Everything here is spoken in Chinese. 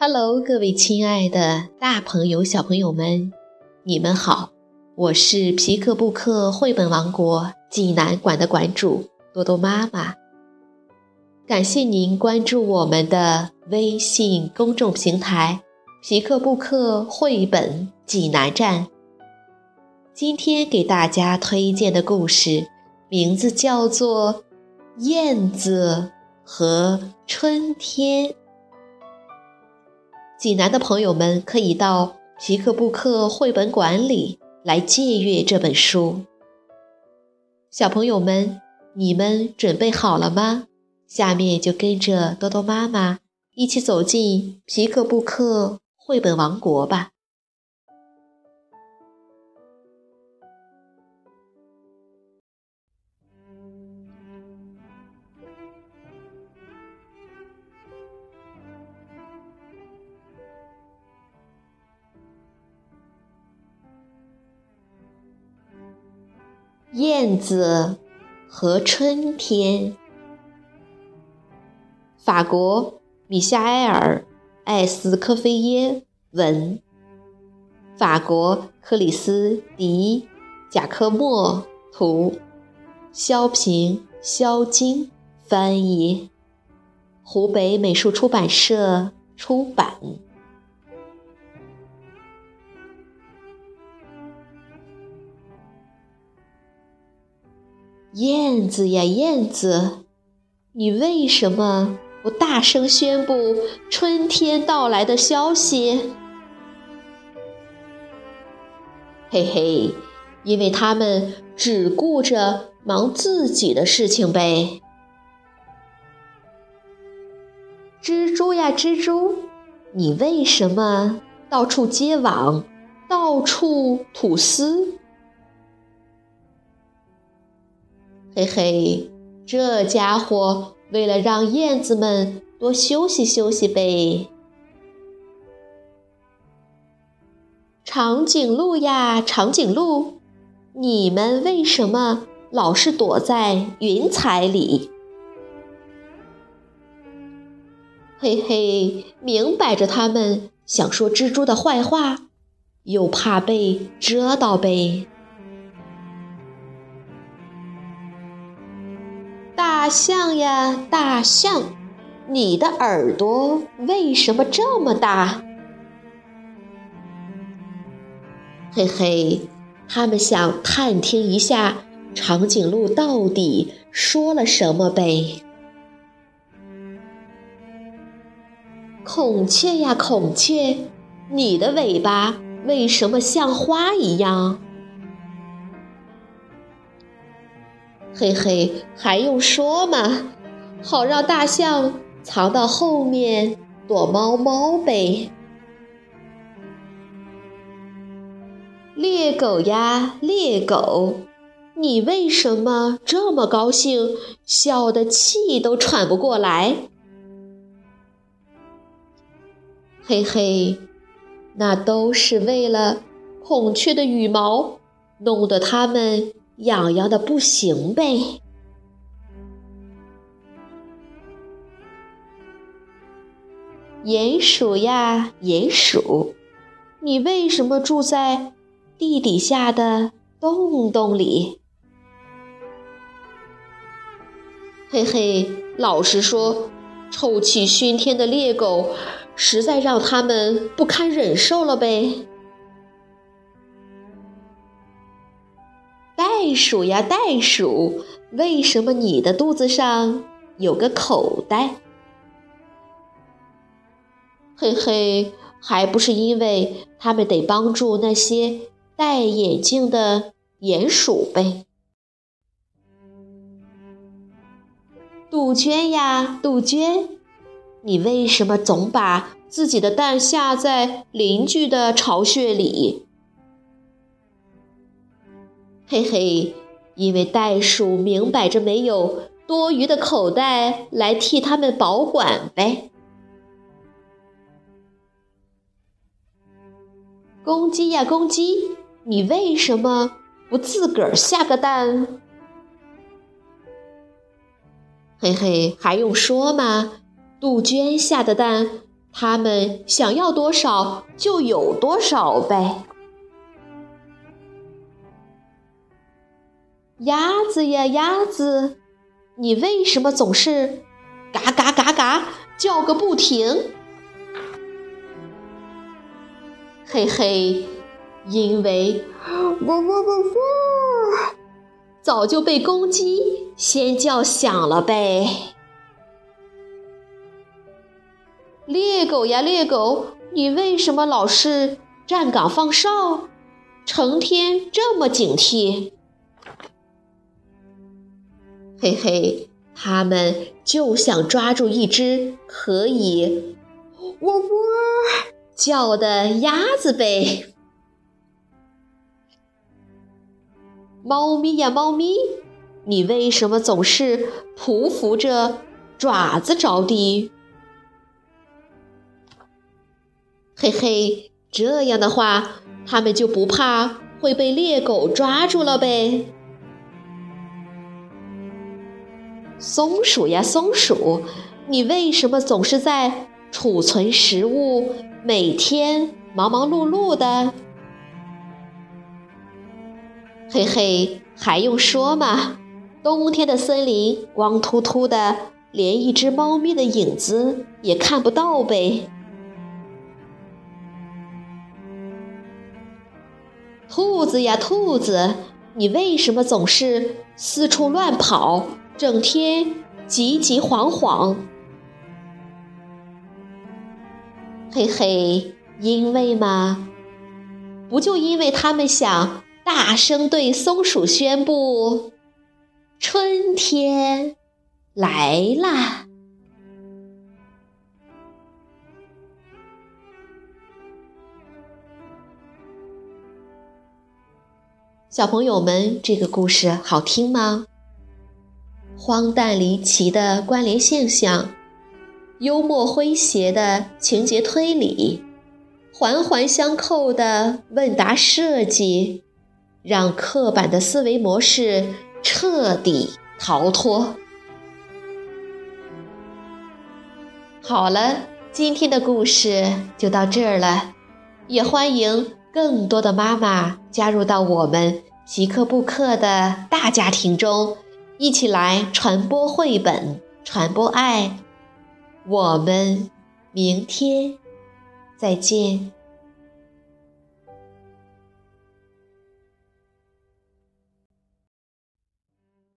Hello，各位亲爱的大朋友、小朋友们，你们好！我是皮克布克绘本王国济南馆的馆主多多妈妈。感谢您关注我们的微信公众平台“皮克布克绘本济南站”。今天给大家推荐的故事名字叫做《燕子和春天》。济南的朋友们可以到皮克布克绘本馆里来借阅这本书。小朋友们，你们准备好了吗？下面就跟着多多妈妈一起走进皮克布克绘本王国吧。燕子和春天。法国米夏埃尔·艾斯科菲耶文，法国克里斯迪·贾科莫图，萧平、萧金翻译，湖北美术出版社出版。燕子呀，燕子，你为什么不大声宣布春天到来的消息？嘿嘿，因为他们只顾着忙自己的事情呗。蜘蛛呀，蜘蛛，你为什么到处结网，到处吐丝？嘿嘿，这家伙为了让燕子们多休息休息呗。长颈鹿呀，长颈鹿，你们为什么老是躲在云彩里？嘿嘿，明摆着他们想说蜘蛛的坏话，又怕被蛰到呗。大象呀，大象，你的耳朵为什么这么大？嘿嘿，他们想探听一下长颈鹿到底说了什么呗。孔雀呀，孔雀，你的尾巴为什么像花一样？嘿嘿，还用说吗？好让大象藏到后面躲猫猫呗。猎狗呀，猎狗，你为什么这么高兴，笑得气都喘不过来？嘿嘿，那都是为了孔雀的羽毛，弄得它们。痒痒的不行呗！鼹鼠呀，鼹鼠，你为什么住在地底下的洞洞里？嘿嘿，老实说，臭气熏天的猎狗实在让他们不堪忍受了呗。袋鼠呀，袋鼠，为什么你的肚子上有个口袋？嘿嘿，还不是因为他们得帮助那些戴眼镜的鼹鼠呗。杜鹃呀，杜鹃，你为什么总把自己的蛋下在邻居的巢穴里？嘿嘿，因为袋鼠明摆着没有多余的口袋来替他们保管呗。公鸡呀，公鸡，你为什么不自个儿下个蛋？嘿嘿，还用说吗？杜鹃下的蛋，他们想要多少就有多少呗。鸭子呀，鸭子，你为什么总是嘎嘎嘎嘎叫个不停？嘿嘿，因为喔喔喔喔，早就被公鸡先叫响了呗。猎狗呀，猎狗，你为什么老是站岗放哨，成天这么警惕？嘿嘿，他们就想抓住一只可以喔喔叫的鸭子呗。猫咪呀，猫咪，你为什么总是匍匐着爪子着地？嘿嘿，这样的话，他们就不怕会被猎狗抓住了呗。松鼠呀，松鼠，你为什么总是在储存食物，每天忙忙碌碌的？嘿嘿，还用说吗？冬天的森林光秃秃的，连一只猫咪的影子也看不到呗。兔子呀，兔子，你为什么总是四处乱跑？整天急急慌慌，嘿嘿，因为嘛，不就因为他们想大声对松鼠宣布春天来啦。小朋友们，这个故事好听吗？荒诞离奇的关联现象，幽默诙谐的情节推理，环环相扣的问答设计，让刻板的思维模式彻底逃脱。好了，今天的故事就到这儿了，也欢迎更多的妈妈加入到我们极客布克的大家庭中。一起来传播绘本，传播爱。我们明天再见。